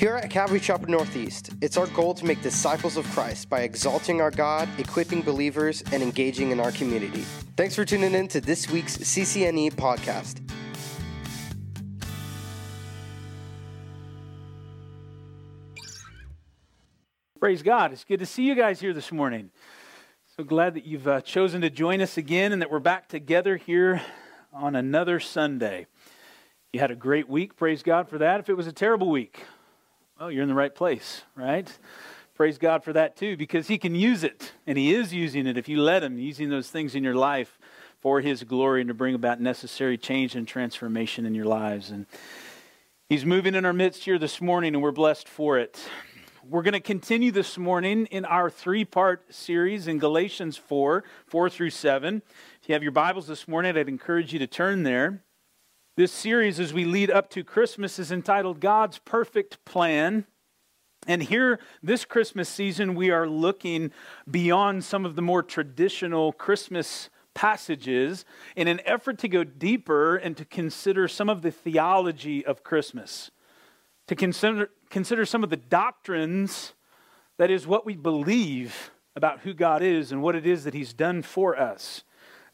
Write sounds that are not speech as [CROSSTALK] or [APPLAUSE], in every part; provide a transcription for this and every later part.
Here at Calvary Chapel Northeast, it's our goal to make disciples of Christ by exalting our God, equipping believers, and engaging in our community. Thanks for tuning in to this week's CCNE podcast. Praise God. It's good to see you guys here this morning. So glad that you've uh, chosen to join us again and that we're back together here on another Sunday. You had a great week. Praise God for that. If it was a terrible week, well, you're in the right place, right? Praise God for that too, because He can use it, and He is using it if you let Him, using those things in your life for His glory and to bring about necessary change and transformation in your lives. And He's moving in our midst here this morning, and we're blessed for it. We're going to continue this morning in our three part series in Galatians 4 4 through 7. If you have your Bibles this morning, I'd encourage you to turn there. This series, as we lead up to Christmas, is entitled God's Perfect Plan. And here, this Christmas season, we are looking beyond some of the more traditional Christmas passages in an effort to go deeper and to consider some of the theology of Christmas, to consider, consider some of the doctrines that is what we believe about who God is and what it is that He's done for us.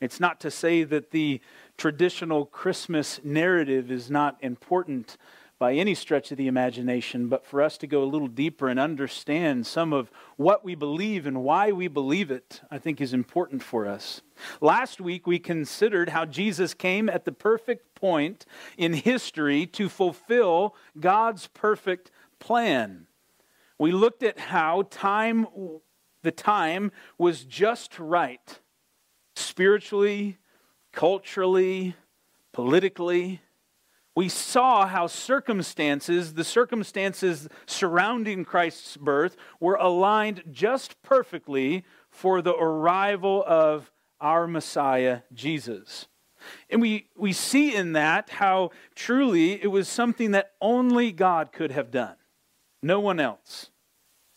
It's not to say that the traditional Christmas narrative is not important by any stretch of the imagination, but for us to go a little deeper and understand some of what we believe and why we believe it, I think is important for us. Last week, we considered how Jesus came at the perfect point in history to fulfill God's perfect plan. We looked at how time, the time was just right, spiritually, culturally, politically. We saw how circumstances, the circumstances surrounding Christ's birth, were aligned just perfectly for the arrival of our Messiah, Jesus. And we, we see in that how truly it was something that only God could have done, no one else.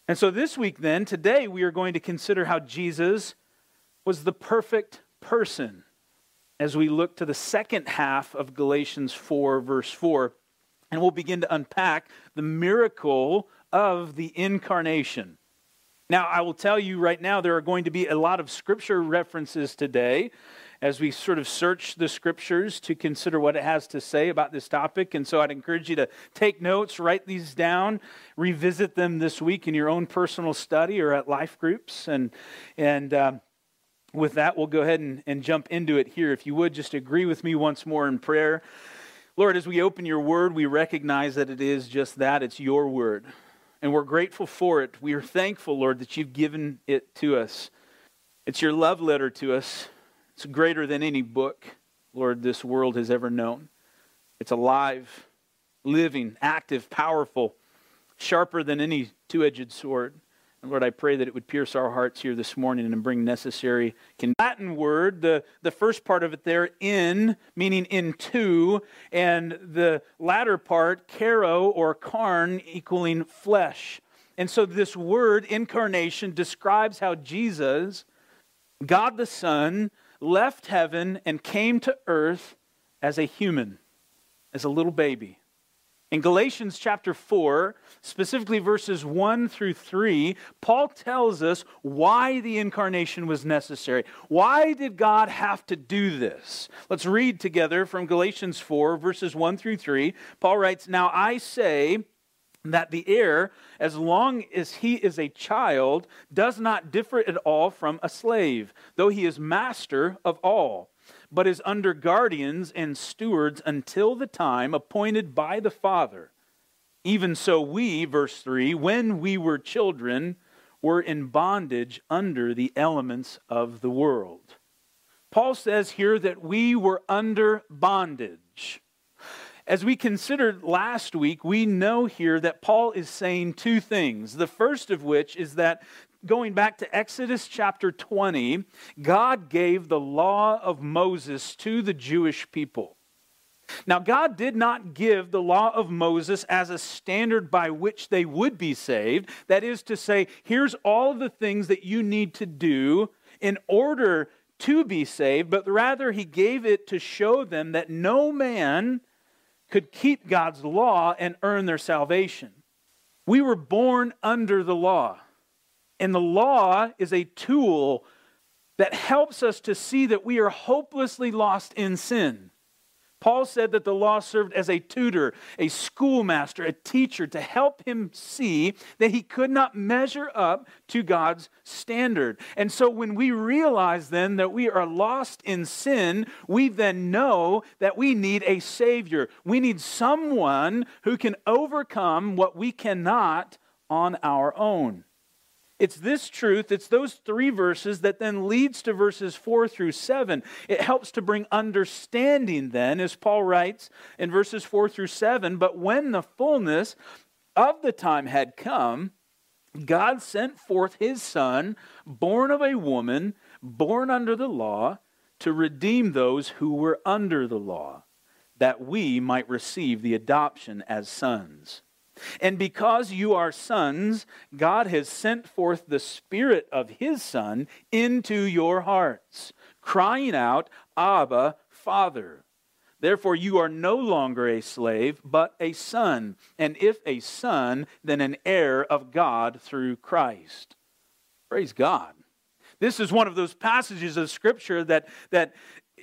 And so this week, then, today, we are going to consider how Jesus was the perfect person as we look to the second half of Galatians 4, verse 4. And we'll begin to unpack the miracle of the incarnation. Now, I will tell you right now, there are going to be a lot of scripture references today as we sort of search the scriptures to consider what it has to say about this topic. And so I'd encourage you to take notes, write these down, revisit them this week in your own personal study or at life groups. And, and, um, with that, we'll go ahead and, and jump into it here. If you would, just agree with me once more in prayer. Lord, as we open your word, we recognize that it is just that it's your word. And we're grateful for it. We are thankful, Lord, that you've given it to us. It's your love letter to us. It's greater than any book, Lord, this world has ever known. It's alive, living, active, powerful, sharper than any two edged sword. And Lord, I pray that it would pierce our hearts here this morning and bring necessary. Latin word, the, the first part of it there, in, meaning into, and the latter part, caro or carn, equaling flesh. And so this word, incarnation, describes how Jesus, God the Son, left heaven and came to earth as a human, as a little baby. In Galatians chapter 4, specifically verses 1 through 3, Paul tells us why the incarnation was necessary. Why did God have to do this? Let's read together from Galatians 4, verses 1 through 3. Paul writes Now I say, that the heir, as long as he is a child, does not differ at all from a slave, though he is master of all but is under guardians and stewards until the time appointed by the Father. Even so, we, verse 3, when we were children, were in bondage under the elements of the world. Paul says here that we were under bondage. As we considered last week, we know here that Paul is saying two things. The first of which is that going back to Exodus chapter 20, God gave the law of Moses to the Jewish people. Now, God did not give the law of Moses as a standard by which they would be saved. That is to say, here's all the things that you need to do in order to be saved, but rather, He gave it to show them that no man could keep God's law and earn their salvation. We were born under the law. And the law is a tool that helps us to see that we are hopelessly lost in sin. Paul said that the law served as a tutor, a schoolmaster, a teacher to help him see that he could not measure up to God's standard. And so when we realize then that we are lost in sin, we then know that we need a Savior. We need someone who can overcome what we cannot on our own. It's this truth, it's those three verses that then leads to verses 4 through 7. It helps to bring understanding then, as Paul writes in verses 4 through 7. But when the fullness of the time had come, God sent forth his Son, born of a woman, born under the law, to redeem those who were under the law, that we might receive the adoption as sons. And because you are sons, God has sent forth the Spirit of His Son into your hearts, crying out, Abba, Father. Therefore, you are no longer a slave, but a son. And if a son, then an heir of God through Christ. Praise God. This is one of those passages of Scripture that, that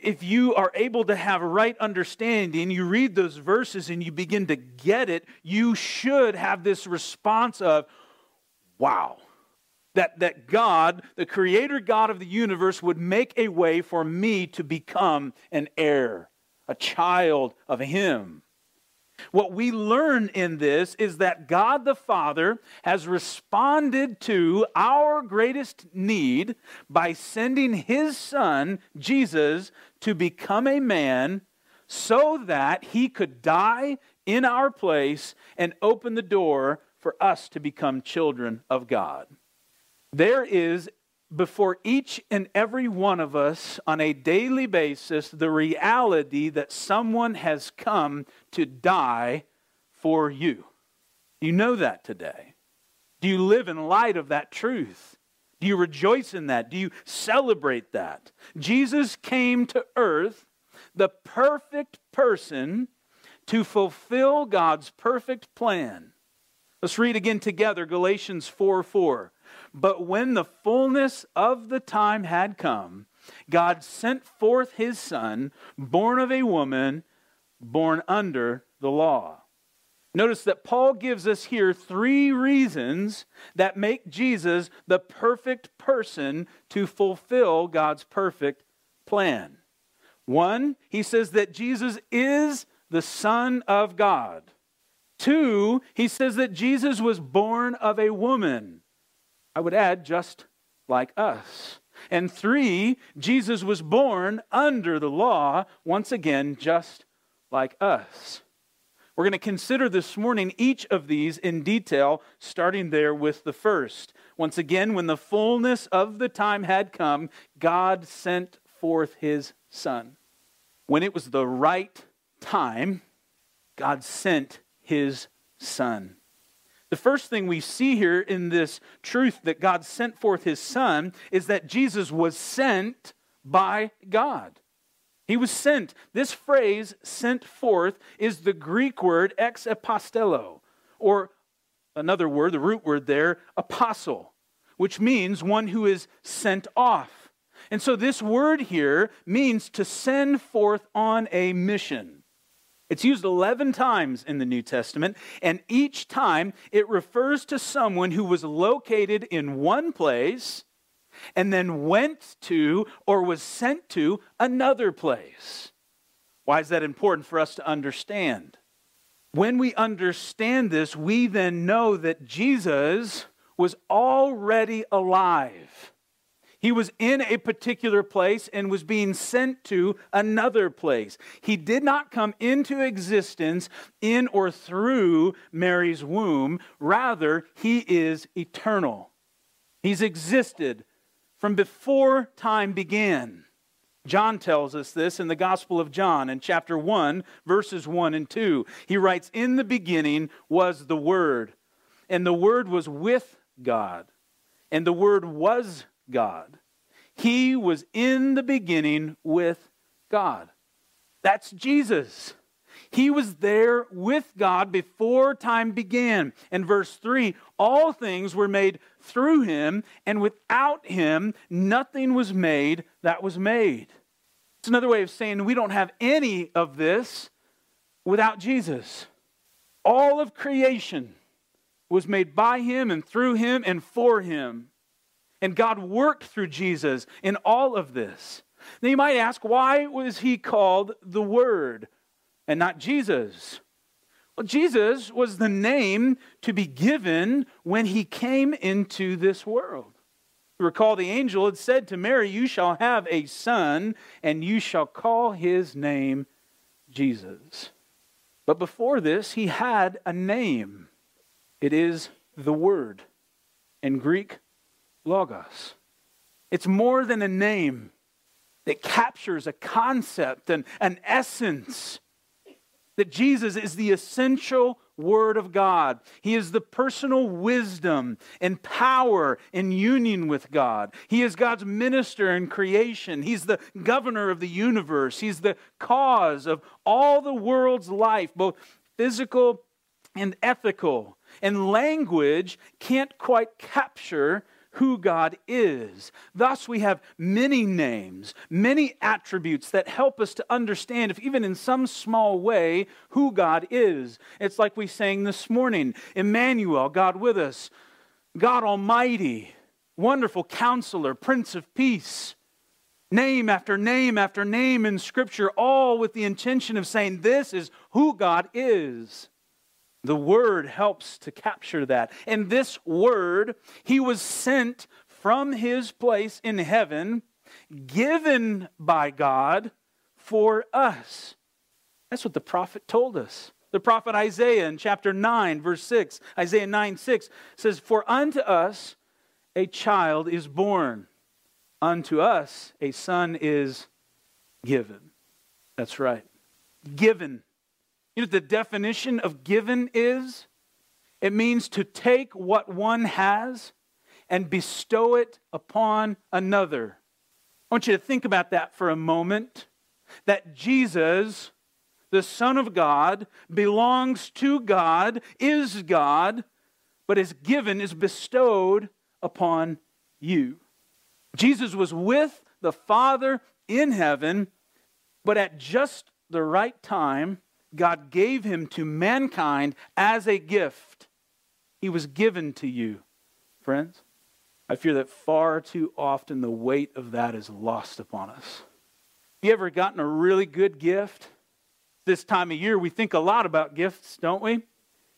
if you are able to have right understanding, you read those verses and you begin to get it, you should have this response of, wow. That, that God, the creator God of the universe, would make a way for me to become an heir, a child of Him. What we learn in this is that God the Father has responded to our greatest need by sending his Son, Jesus, to become a man so that he could die in our place and open the door for us to become children of God. There is before each and every one of us on a daily basis the reality that someone has come to die for you. You know that today. Do you live in light of that truth? Do you rejoice in that? Do you celebrate that? Jesus came to earth, the perfect person, to fulfill God's perfect plan. Let's read again together Galatians 4 4. But when the fullness of the time had come, God sent forth his Son, born of a woman, born under the law. Notice that Paul gives us here three reasons that make Jesus the perfect person to fulfill God's perfect plan. One, he says that Jesus is the Son of God. Two, he says that Jesus was born of a woman. I would add, just like us. And three, Jesus was born under the law, once again, just like us. We're going to consider this morning each of these in detail, starting there with the first. Once again, when the fullness of the time had come, God sent forth his Son. When it was the right time, God sent his Son. The first thing we see here in this truth that God sent forth his Son is that Jesus was sent by God. He was sent. This phrase, sent forth, is the Greek word ex apostello, or another word, the root word there, apostle, which means one who is sent off. And so this word here means to send forth on a mission. It's used 11 times in the New Testament, and each time it refers to someone who was located in one place and then went to or was sent to another place. Why is that important for us to understand? When we understand this, we then know that Jesus was already alive. He was in a particular place and was being sent to another place. He did not come into existence in or through Mary's womb. Rather, he is eternal. He's existed from before time began. John tells us this in the Gospel of John in chapter 1, verses 1 and 2. He writes, In the beginning was the Word, and the Word was with God, and the Word was God. He was in the beginning with God. That's Jesus. He was there with God before time began. And verse 3 all things were made through him, and without him, nothing was made that was made. It's another way of saying we don't have any of this without Jesus. All of creation was made by him and through him and for him. And God worked through Jesus in all of this. Now you might ask, why was he called the Word and not Jesus? Well, Jesus was the name to be given when he came into this world. recall the angel had said to Mary, You shall have a son, and you shall call his name Jesus. But before this, he had a name. It is the Word. In Greek, Logos. It's more than a name that captures a concept and an essence. That Jesus is the essential Word of God. He is the personal wisdom and power in union with God. He is God's minister in creation. He's the governor of the universe. He's the cause of all the world's life, both physical and ethical. And language can't quite capture who God is. Thus, we have many names, many attributes that help us to understand, if even in some small way, who God is. It's like we sang this morning Emmanuel, God with us, God Almighty, wonderful counselor, Prince of Peace. Name after name after name in Scripture, all with the intention of saying, This is who God is. The Word helps to capture that. And this Word, He was sent from His place in heaven, given by God for us. That's what the prophet told us. The prophet Isaiah in chapter 9, verse 6, Isaiah 9, 6 says, For unto us a child is born, unto us a son is given. That's right. Given. You know what the definition of given is? It means to take what one has and bestow it upon another. I want you to think about that for a moment. That Jesus, the Son of God, belongs to God, is God, but is given, is bestowed upon you. Jesus was with the Father in heaven, but at just the right time, God gave him to mankind as a gift. He was given to you, friends. I fear that far too often the weight of that is lost upon us. Have you ever gotten a really good gift? This time of year, we think a lot about gifts, don't we?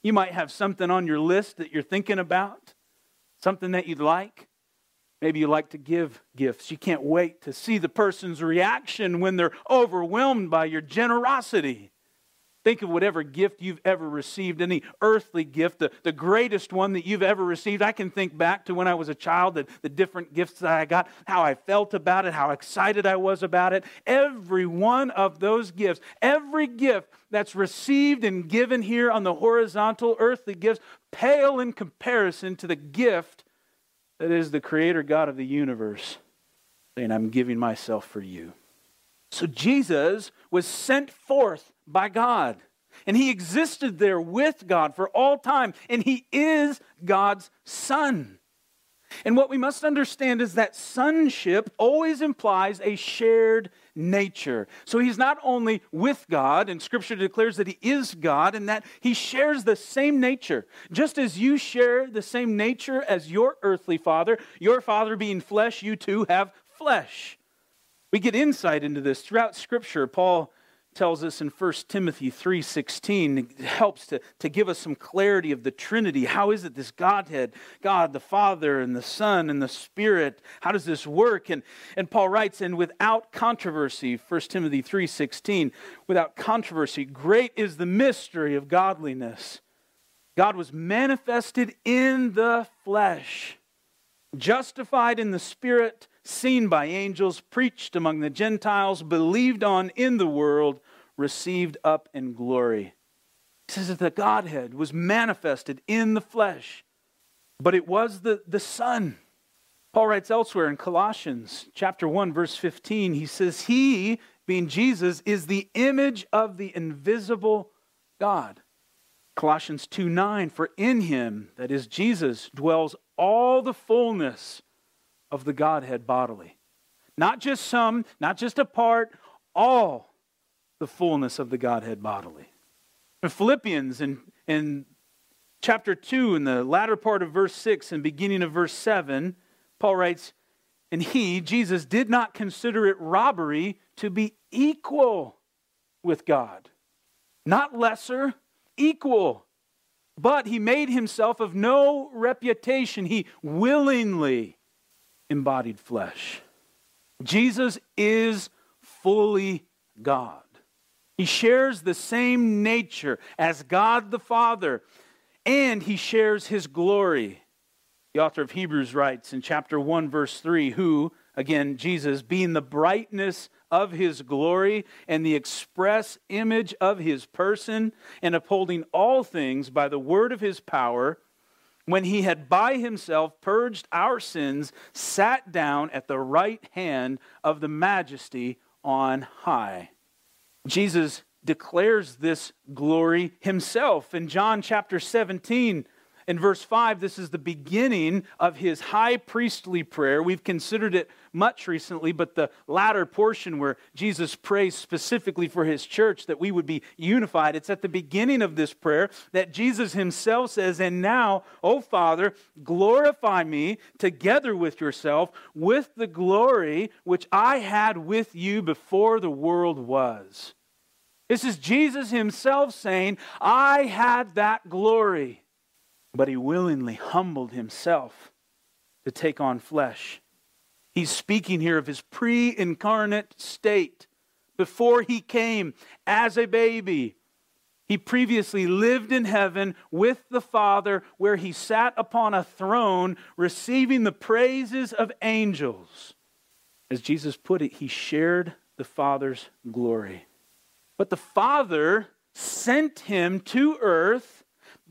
You might have something on your list that you're thinking about, something that you'd like. Maybe you like to give gifts. You can't wait to see the person's reaction when they're overwhelmed by your generosity. Think of whatever gift you've ever received, any earthly gift, the, the greatest one that you've ever received. I can think back to when I was a child, the, the different gifts that I got, how I felt about it, how excited I was about it. Every one of those gifts, every gift that's received and given here on the horizontal earthly gifts, pale in comparison to the gift that is the Creator God of the universe, saying, I'm giving myself for you. So Jesus was sent forth by God. And he existed there with God for all time. And he is God's son. And what we must understand is that sonship always implies a shared nature. So he's not only with God, and scripture declares that he is God and that he shares the same nature. Just as you share the same nature as your earthly father, your father being flesh, you too have flesh. We get insight into this throughout scripture. Paul tells us in 1 Timothy 3:16 helps to, to give us some clarity of the Trinity. How is it this Godhead, God the Father and the Son and the Spirit, how does this work? And, and Paul writes, and without controversy, 1 Timothy 3:16, without controversy, great is the mystery of godliness. God was manifested in the flesh, justified in the Spirit, seen by angels, preached among the Gentiles, believed on in the world, received up in glory. He says that the Godhead was manifested in the flesh, but it was the, the Son. Paul writes elsewhere in Colossians chapter 1, verse 15, he says, He being Jesus, is the image of the invisible God. Colossians 2 9, for in him, that is Jesus, dwells all the fullness of the Godhead bodily. Not just some, not just a part, all the fullness of the Godhead bodily. In Philippians in, in chapter 2, in the latter part of verse 6 and beginning of verse 7, Paul writes, And he, Jesus, did not consider it robbery to be equal with God, not lesser, equal. But he made himself of no reputation. He willingly embodied flesh. Jesus is fully God. He shares the same nature as God the Father, and he shares his glory. The author of Hebrews writes in chapter 1, verse 3 who, again, Jesus, being the brightness of his glory and the express image of his person, and upholding all things by the word of his power, when he had by himself purged our sins, sat down at the right hand of the majesty on high. Jesus declares this glory himself. In John chapter 17, in verse 5, this is the beginning of his high priestly prayer. We've considered it much recently, but the latter portion where Jesus prays specifically for his church that we would be unified, it's at the beginning of this prayer that Jesus himself says, And now, O Father, glorify me together with yourself with the glory which I had with you before the world was. This is Jesus himself saying, I had that glory but he willingly humbled himself to take on flesh. He's speaking here of his pre incarnate state before he came as a baby. He previously lived in heaven with the Father, where he sat upon a throne receiving the praises of angels. As Jesus put it, he shared the Father's glory. But the Father sent him to earth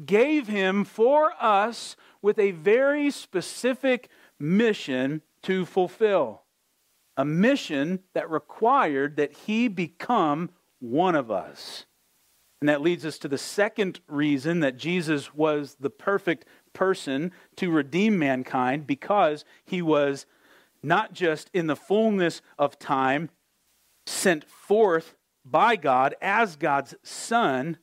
gave him for us with a very specific mission to fulfill. A mission that required that he become one of us. And that leads us to the second reason that Jesus was the perfect person to redeem mankind because he was not just in the fullness of time sent forth by God as God's Son,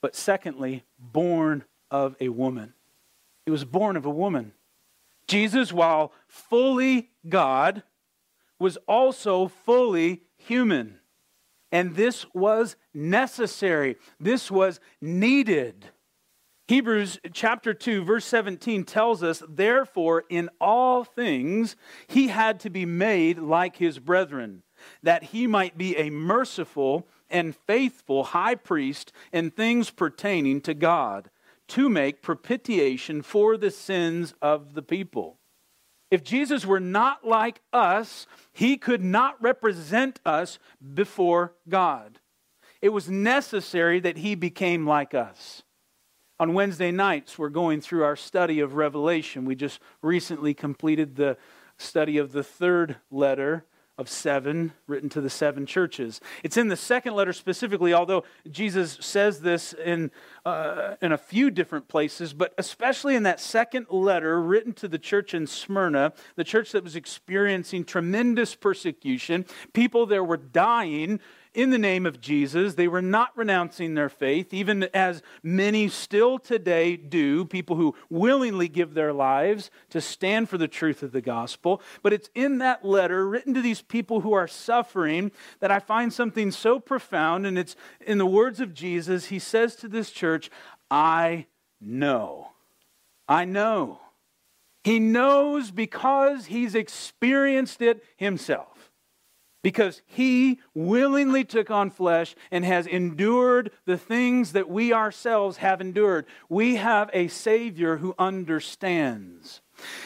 but secondly, born of a woman. He was born of a woman. Jesus, while fully God, was also fully human. And this was necessary, this was needed. Hebrews chapter 2, verse 17 tells us, Therefore, in all things, he had to be made like his brethren, that he might be a merciful and faithful high priest in things pertaining to God to make propitiation for the sins of the people. If Jesus were not like us, he could not represent us before God. It was necessary that he became like us. On Wednesday nights, we're going through our study of Revelation. We just recently completed the study of the third letter of seven written to the seven churches. It's in the second letter specifically, although Jesus says this in, uh, in a few different places, but especially in that second letter written to the church in Smyrna, the church that was experiencing tremendous persecution. People there were dying in the name of Jesus. They were not renouncing their faith, even as many still today do, people who willingly give their lives to stand for the truth of the gospel. But it's in that letter written to these people who are suffering that I find something so profound. And it's in the words of Jesus. He says to this church, I know. I know. He knows because he's experienced it himself because he willingly took on flesh and has endured the things that we ourselves have endured. We have a Savior who understands.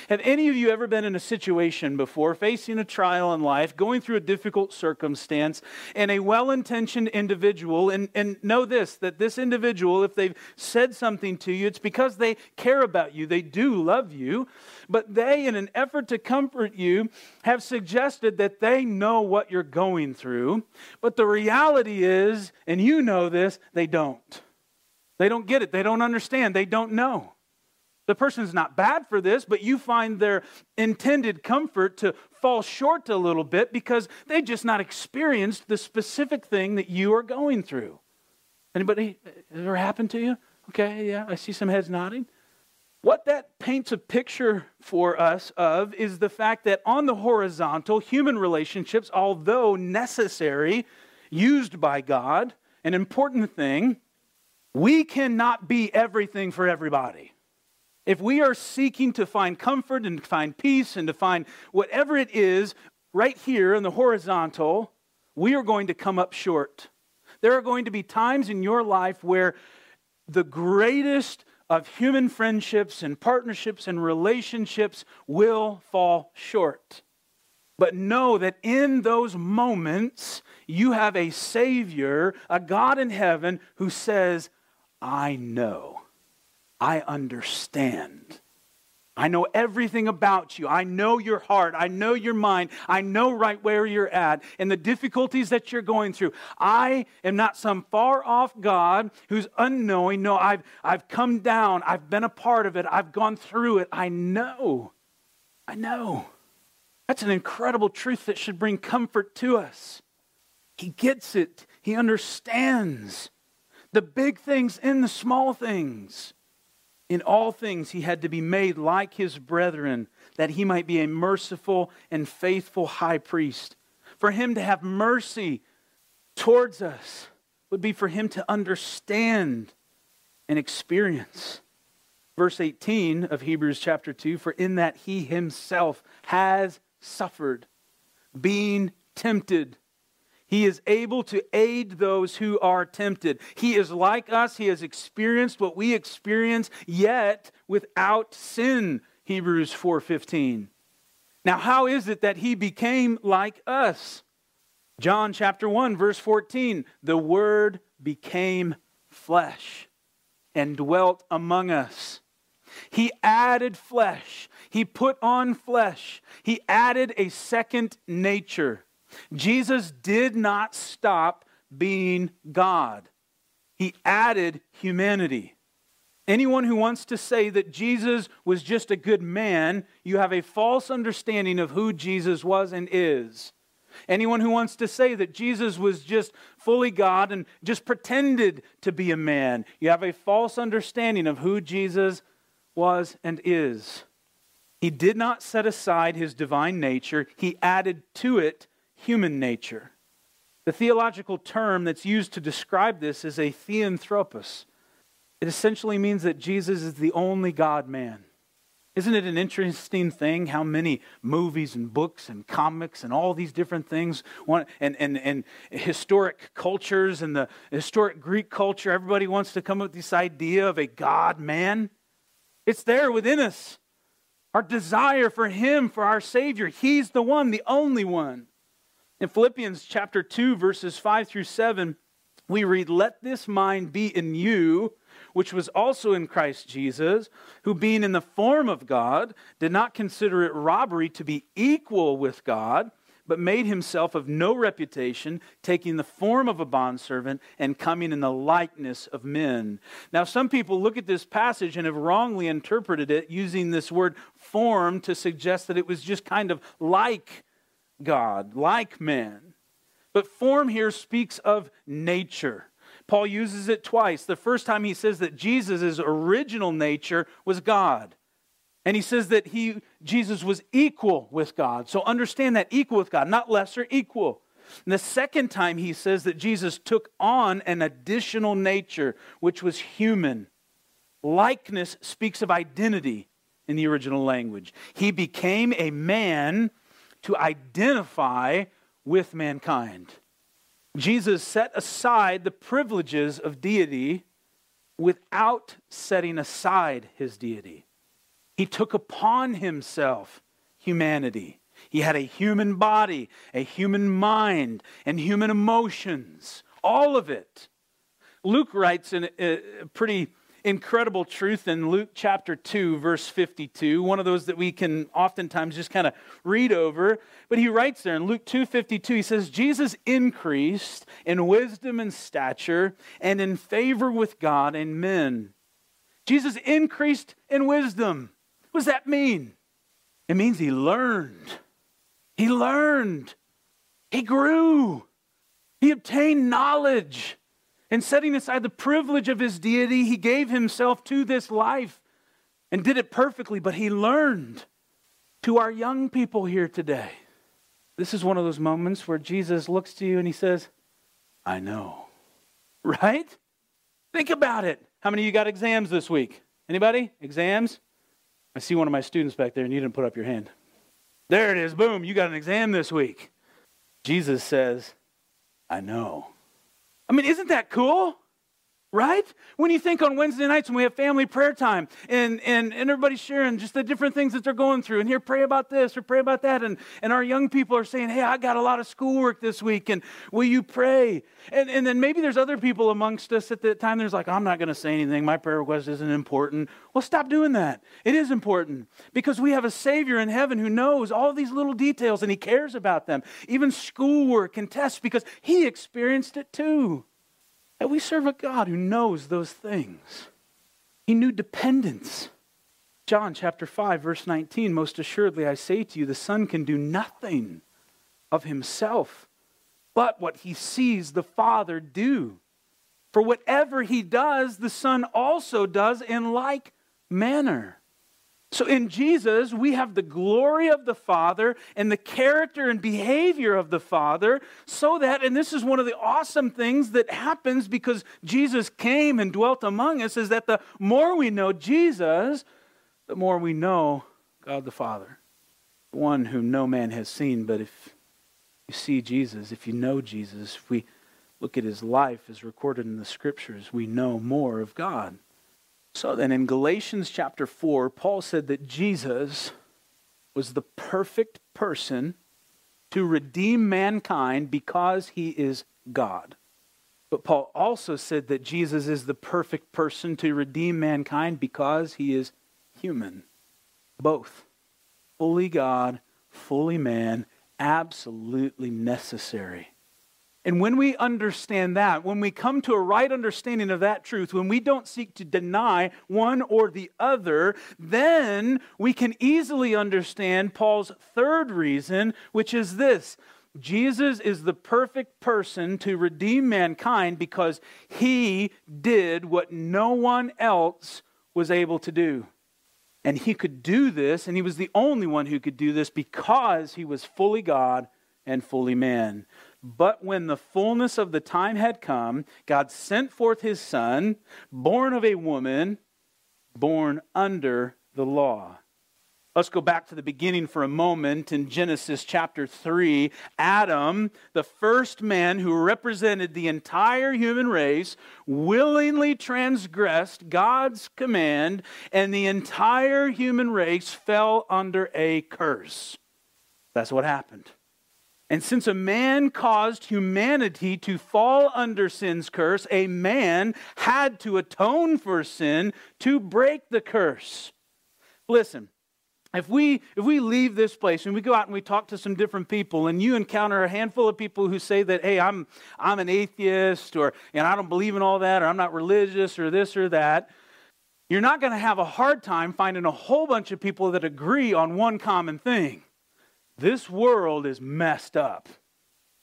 Have any of you ever been in a situation before, facing a trial in life, going through a difficult circumstance, and a well intentioned individual, and, and know this, that this individual, if they've said something to you, it's because they care about you, they do love you, but they, in an effort to comfort you, have suggested that they know what you're going through, but the reality is, and you know this, they don't. They don't get it, they don't understand, they don't know. The person's not bad for this, but you find their intended comfort to fall short a little bit because they just not experienced the specific thing that you are going through. Anybody ever happened to you? Okay, yeah, I see some heads nodding. What that paints a picture for us of is the fact that on the horizontal, human relationships, although necessary, used by God, an important thing, we cannot be everything for everybody. If we are seeking to find comfort and to find peace and to find whatever it is right here in the horizontal, we are going to come up short. There are going to be times in your life where the greatest of human friendships and partnerships and relationships will fall short. But know that in those moments, you have a Savior, a God in heaven, who says, I know. I understand. I know everything about you. I know your heart. I know your mind. I know right where you're at and the difficulties that you're going through. I am not some far off God who's unknowing. No, I've, I've come down. I've been a part of it. I've gone through it. I know. I know. That's an incredible truth that should bring comfort to us. He gets it, he understands the big things and the small things. In all things, he had to be made like his brethren, that he might be a merciful and faithful high priest. For him to have mercy towards us would be for him to understand and experience. Verse 18 of Hebrews chapter 2 For in that he himself has suffered, being tempted he is able to aid those who are tempted. He is like us. He has experienced what we experience, yet without sin. Hebrews 4:15. Now, how is it that he became like us? John chapter 1 verse 14, the word became flesh and dwelt among us. He added flesh. He put on flesh. He added a second nature. Jesus did not stop being God, he added humanity. Anyone who wants to say that Jesus was just a good man, you have a false understanding of who Jesus was and is. Anyone who wants to say that Jesus was just fully God and just pretended to be a man, you have a false understanding of who Jesus was and is. He did not set aside his divine nature, he added to it human nature. The theological term that's used to describe this is a theanthropos. It essentially means that Jesus is the only God man. Isn't it an interesting thing how many movies and books and comics and all these different things want, and, and, and historic cultures and the historic Greek culture, everybody wants to come up with this idea of a God man? It's there within us. Our desire for Him, for our Savior. He's the one, the only one. In Philippians chapter 2, verses 5 through 7, we read, Let this mind be in you, which was also in Christ Jesus, who being in the form of God, did not consider it robbery to be equal with God, but made himself of no reputation, taking the form of a bondservant and coming in the likeness of men. Now, some people look at this passage and have wrongly interpreted it using this word form to suggest that it was just kind of like God, like man. But form here speaks of nature. Paul uses it twice. The first time he says that Jesus' original nature was God. And he says that he, Jesus was equal with God. So understand that equal with God, not lesser, equal. And the second time he says that Jesus took on an additional nature, which was human. Likeness speaks of identity in the original language. He became a man to identify with mankind. Jesus set aside the privileges of deity without setting aside his deity. He took upon himself humanity. He had a human body, a human mind, and human emotions, all of it. Luke writes in a pretty incredible truth in Luke chapter 2, verse 52, one of those that we can oftentimes just kind of read over. But he writes there in Luke 2 52, he says, Jesus increased in wisdom and stature and in favor with God and men. Jesus increased in wisdom. What does that mean? It means he learned. He learned. He grew. He obtained knowledge. And setting aside the privilege of his deity, he gave himself to this life and did it perfectly, but he learned. To our young people here today, this is one of those moments where Jesus looks to you and he says, I know. [LAUGHS] Right? Think about it. How many of you got exams this week? Anybody? Exams? I see one of my students back there and you didn't put up your hand. There it is. Boom. You got an exam this week. Jesus says, I know. I mean, isn't that cool? Right? When you think on Wednesday nights when we have family prayer time and, and, and everybody's sharing just the different things that they're going through, and here, pray about this or pray about that, and, and our young people are saying, Hey, I got a lot of schoolwork this week, and will you pray? And, and then maybe there's other people amongst us at that time, there's like, I'm not going to say anything. My prayer request isn't important. Well, stop doing that. It is important because we have a Savior in heaven who knows all these little details and He cares about them, even schoolwork and tests, because He experienced it too. And we serve a God who knows those things. He knew dependence. John chapter 5, verse 19 Most assuredly I say to you, the Son can do nothing of himself but what he sees the Father do. For whatever he does, the Son also does in like manner. So in Jesus, we have the glory of the Father and the character and behavior of the Father, so that, and this is one of the awesome things that happens because Jesus came and dwelt among us, is that the more we know Jesus, the more we know God the Father, one whom no man has seen. But if you see Jesus, if you know Jesus, if we look at his life as recorded in the scriptures, we know more of God. So then in Galatians chapter 4, Paul said that Jesus was the perfect person to redeem mankind because he is God. But Paul also said that Jesus is the perfect person to redeem mankind because he is human. Both. Fully God, fully man, absolutely necessary. And when we understand that, when we come to a right understanding of that truth, when we don't seek to deny one or the other, then we can easily understand Paul's third reason, which is this Jesus is the perfect person to redeem mankind because he did what no one else was able to do. And he could do this, and he was the only one who could do this because he was fully God and fully man. But when the fullness of the time had come, God sent forth his son, born of a woman, born under the law. Let's go back to the beginning for a moment in Genesis chapter 3. Adam, the first man who represented the entire human race, willingly transgressed God's command, and the entire human race fell under a curse. That's what happened. And since a man caused humanity to fall under sin's curse, a man had to atone for sin to break the curse. Listen, if we if we leave this place and we go out and we talk to some different people and you encounter a handful of people who say that hey i'm i'm an atheist or and i don't believe in all that or i'm not religious or this or that you're not going to have a hard time finding a whole bunch of people that agree on one common thing this world is messed up.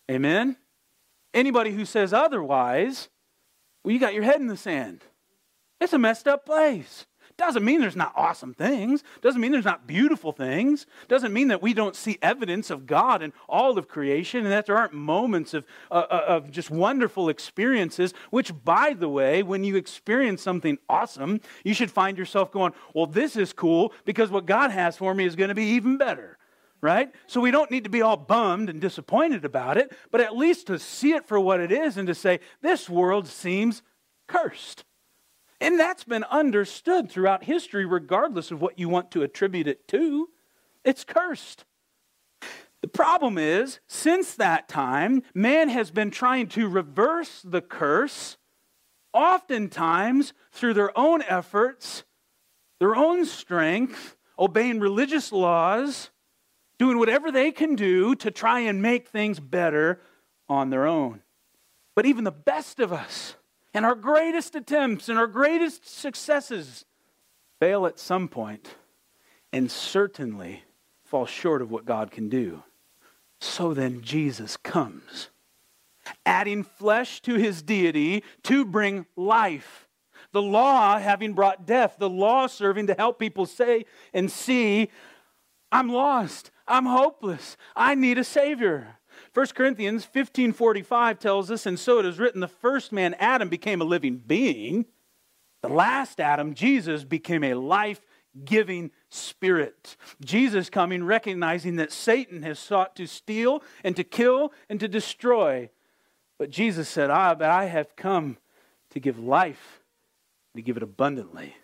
Amen? Anybody who says otherwise, well, you got your head in the sand. It's a messed up place. Doesn't mean there's not awesome things. Doesn't mean there's not beautiful things. Doesn't mean that we don't see evidence of God in all of creation and that there aren't moments of, uh, uh of just wonderful experiences, which, by the way, when you experience something awesome, you should find yourself going, well, this is cool because what God has for me is going to be even better right? So we don't need to be all bummed and disappointed about it, but at least to see it for what it is and to say, this world seems cursed. And that's been understood throughout history, regardless of what you want to attribute it to. It's cursed. The problem is, since that time, man has been trying to reverse the curse, oftentimes through their own efforts, their own strength, obeying religious laws, doing whatever they can do to try and make things better on their own. But even the best of us and our greatest attempts and our greatest successes fail at some point and certainly fall short of what God can do. So then Jesus comes, adding flesh to his deity to bring life. The law having brought death, the law serving to help people say and see, I'm lost, I'm hopeless, I need a Savior. 1 Corinthians 15:45 tells us, and so it is written, the first man, Adam, became a living being. The last Adam, Jesus, became a life giving spirit. Jesus coming, recognizing that Satan has sought to steal and to kill and to destroy. But Jesus said, Ah, but I have come to give life, to give it abundantly.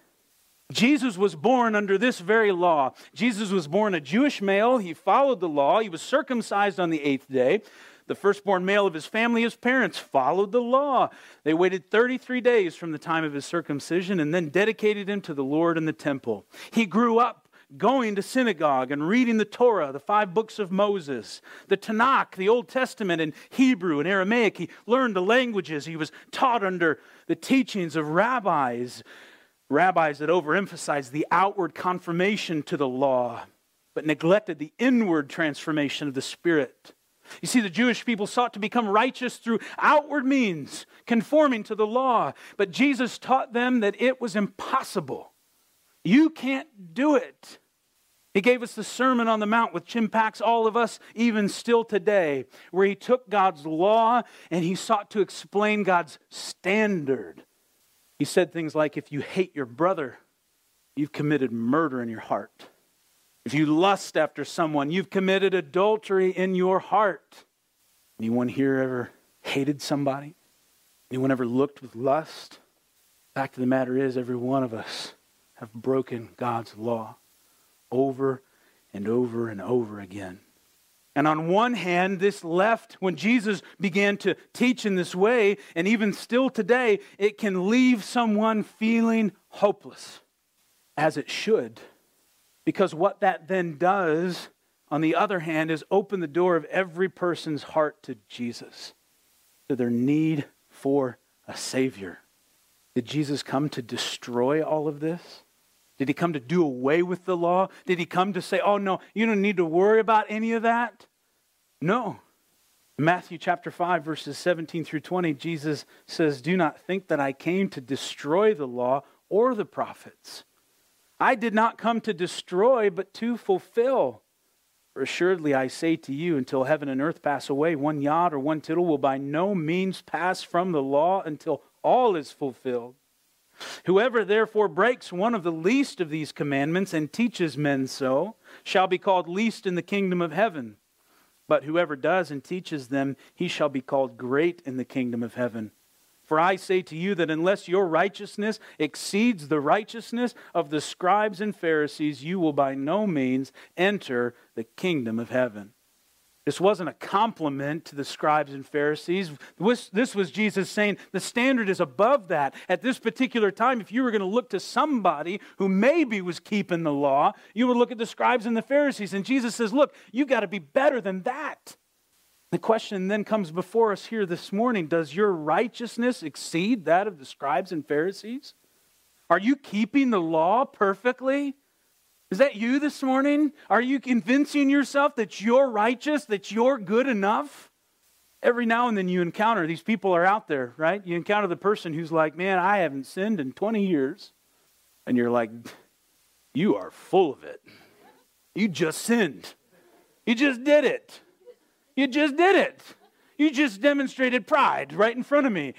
Jesus was born under this very law. Jesus was born a Jewish male. He followed the law. He was circumcised on the eighth day. The firstborn male of his family, his parents, followed the law. They waited 33 days from the time of his circumcision and then dedicated him to the Lord in the temple. He grew up going to synagogue and reading the Torah, the five books of Moses, the Tanakh, the Old Testament in Hebrew and Aramaic. He learned the languages. He was taught under the teachings of rabbis, rabbis that overemphasized the outward confirmation to the law, but neglected the inward transformation of the Spirit. You see, the Jewish people sought to become righteous through outward means, conforming to the law. But Jesus taught them that it was impossible. You can't do it. He gave us the Sermon on the Mount, which impacts all of us even still today, where he took God's law and he sought to explain God's standard. He said things like, If you hate your brother, you've committed murder in your heart. If you lust after someone, you've committed adultery in your heart. Anyone here ever hated somebody? Anyone ever looked with lust? Fact of the matter is, every one of us have broken God's law over and over and over again. And on one hand, this left, when Jesus began to teach in this way, and even still today, it can leave someone feeling hopeless, as it should. Because what that then does, on the other hand, is open the door of every person's heart to Jesus, to their need for a Savior. Did Jesus come to destroy all of this? Did he come to do away with the law? Did he come to say, oh no, you don't need to worry about any of that? No. Matthew chapter 5, verses 17 through 20, Jesus says, Do not think that I came to destroy the law or the prophets. I did not come to destroy, but to fulfill. For assuredly I say to you, until heaven and earth pass away, one jot or one tittle will by no means pass from the law until all is fulfilled. Whoever therefore breaks one of the least of these commandments and teaches men so shall be called least in the kingdom of heaven. But whoever does and teaches them, he shall be called great in the kingdom of heaven. For I say to you that unless your righteousness exceeds the righteousness of the scribes and Pharisees, you will by no means enter the kingdom of heaven. This wasn't a compliment to the scribes and Pharisees. This was Jesus saying the standard is above that. At this particular time, if you were going to look to somebody who maybe was keeping the law, you would look at the scribes and the Pharisees. And Jesus says, Look, you've got to be better than that. The question then comes before us here this morning Does your righteousness exceed that of the scribes and Pharisees? Are you keeping the law perfectly? Is that you this morning? Are you convincing yourself that you're righteous, that you're good enough? Every now and then you encounter these people are out there, right? You encounter the person who's like, Man, I haven't sinned in 20 years. And you're like, You are full of it. You just sinned. You just did it. You just did it. You just demonstrated pride right in front of me.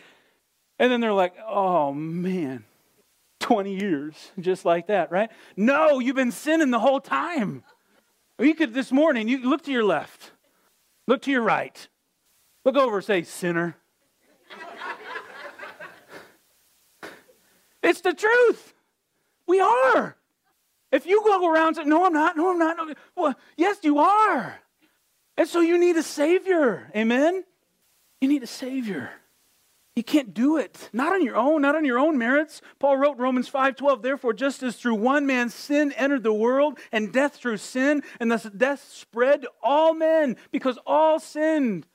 And then they're like, Oh, man. 20 years, just like that, right? No, you've been sinning the whole time. You could, this morning, you look to your left, look to your right, look over, say, sinner. It's the truth. We are. If you go around saying, No, I'm not, no, I'm not, no, well, yes, you are. And so you need a Savior. Amen? You need a Savior. You can't do it. Not on your own, not on your own merits. Paul wrote Romans 5:12, therefore just as through one man sin entered the world and death through sin and thus death spread to all men because all sinned.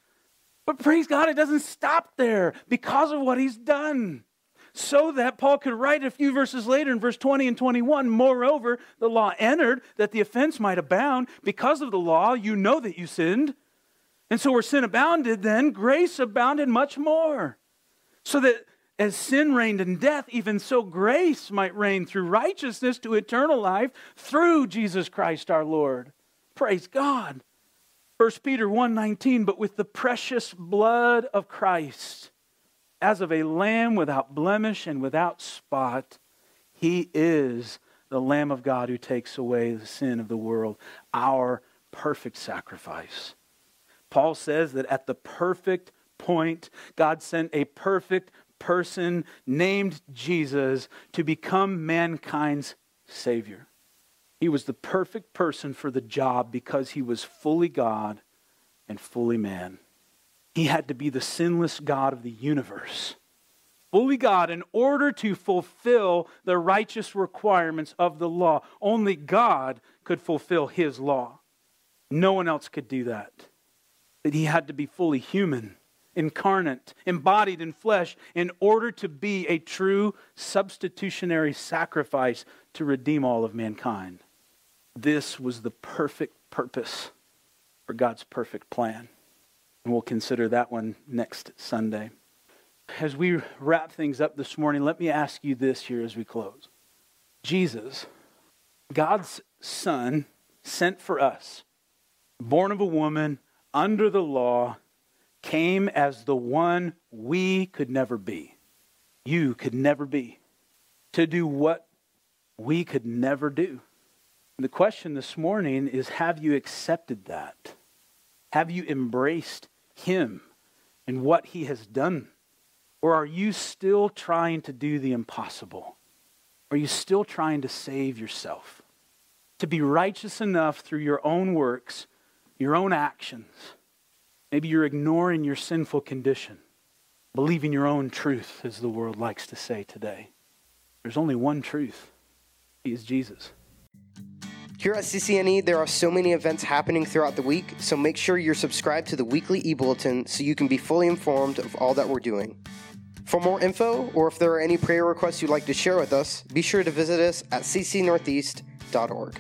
But praise God, it doesn't stop there because of what he's done. So that Paul could write a few verses later in verse 20 and 21, moreover, the law entered that the offense might abound. Because of the law, you know that you sinned. And so where sin abounded, then grace abounded much more. So that as sin reigned in death, even so grace might reign through righteousness to eternal life through Jesus Christ our Lord. Praise God. 1 Peter 1:19 but with the precious blood of Christ as of a lamb without blemish and without spot he is the lamb of God who takes away the sin of the world our perfect sacrifice. Paul says that at the perfect point, God sent a perfect person named Jesus to become mankind's Savior. He was the perfect person for the job because he was fully God and fully man. He had to be the sinless God of the universe, fully God, in order to fulfill the righteous requirements of the law. Only God could fulfill his law. No one else could do that. That he had to be fully human incarnate, embodied in flesh, in order to be a true substitutionary sacrifice to redeem all of mankind. This was the perfect purpose for God's perfect plan. And we'll consider that one next Sunday. As we wrap things up this morning, let me ask you this here as we close Jesus, God's Son, sent for us, born of a woman, under the law, came as the one we could never be. You could never be. To do what we could never do. And the question this morning is have you accepted that? Have you embraced Him and what He has done? Or are you still trying to do the impossible? Are you still trying to save yourself? To be righteous enough through your own works, your own actions? Maybe you're ignoring your sinful condition, believing your own truth, as the world likes to say today. There's only one truth He is Jesus. Here at CCNE, there are so many events happening throughout the week, so make sure you're subscribed to the weekly e bulletin so you can be fully informed of all that we're doing. For more info, or if there are any prayer requests you'd like to share with us, be sure to visit us at ccnortheast.org.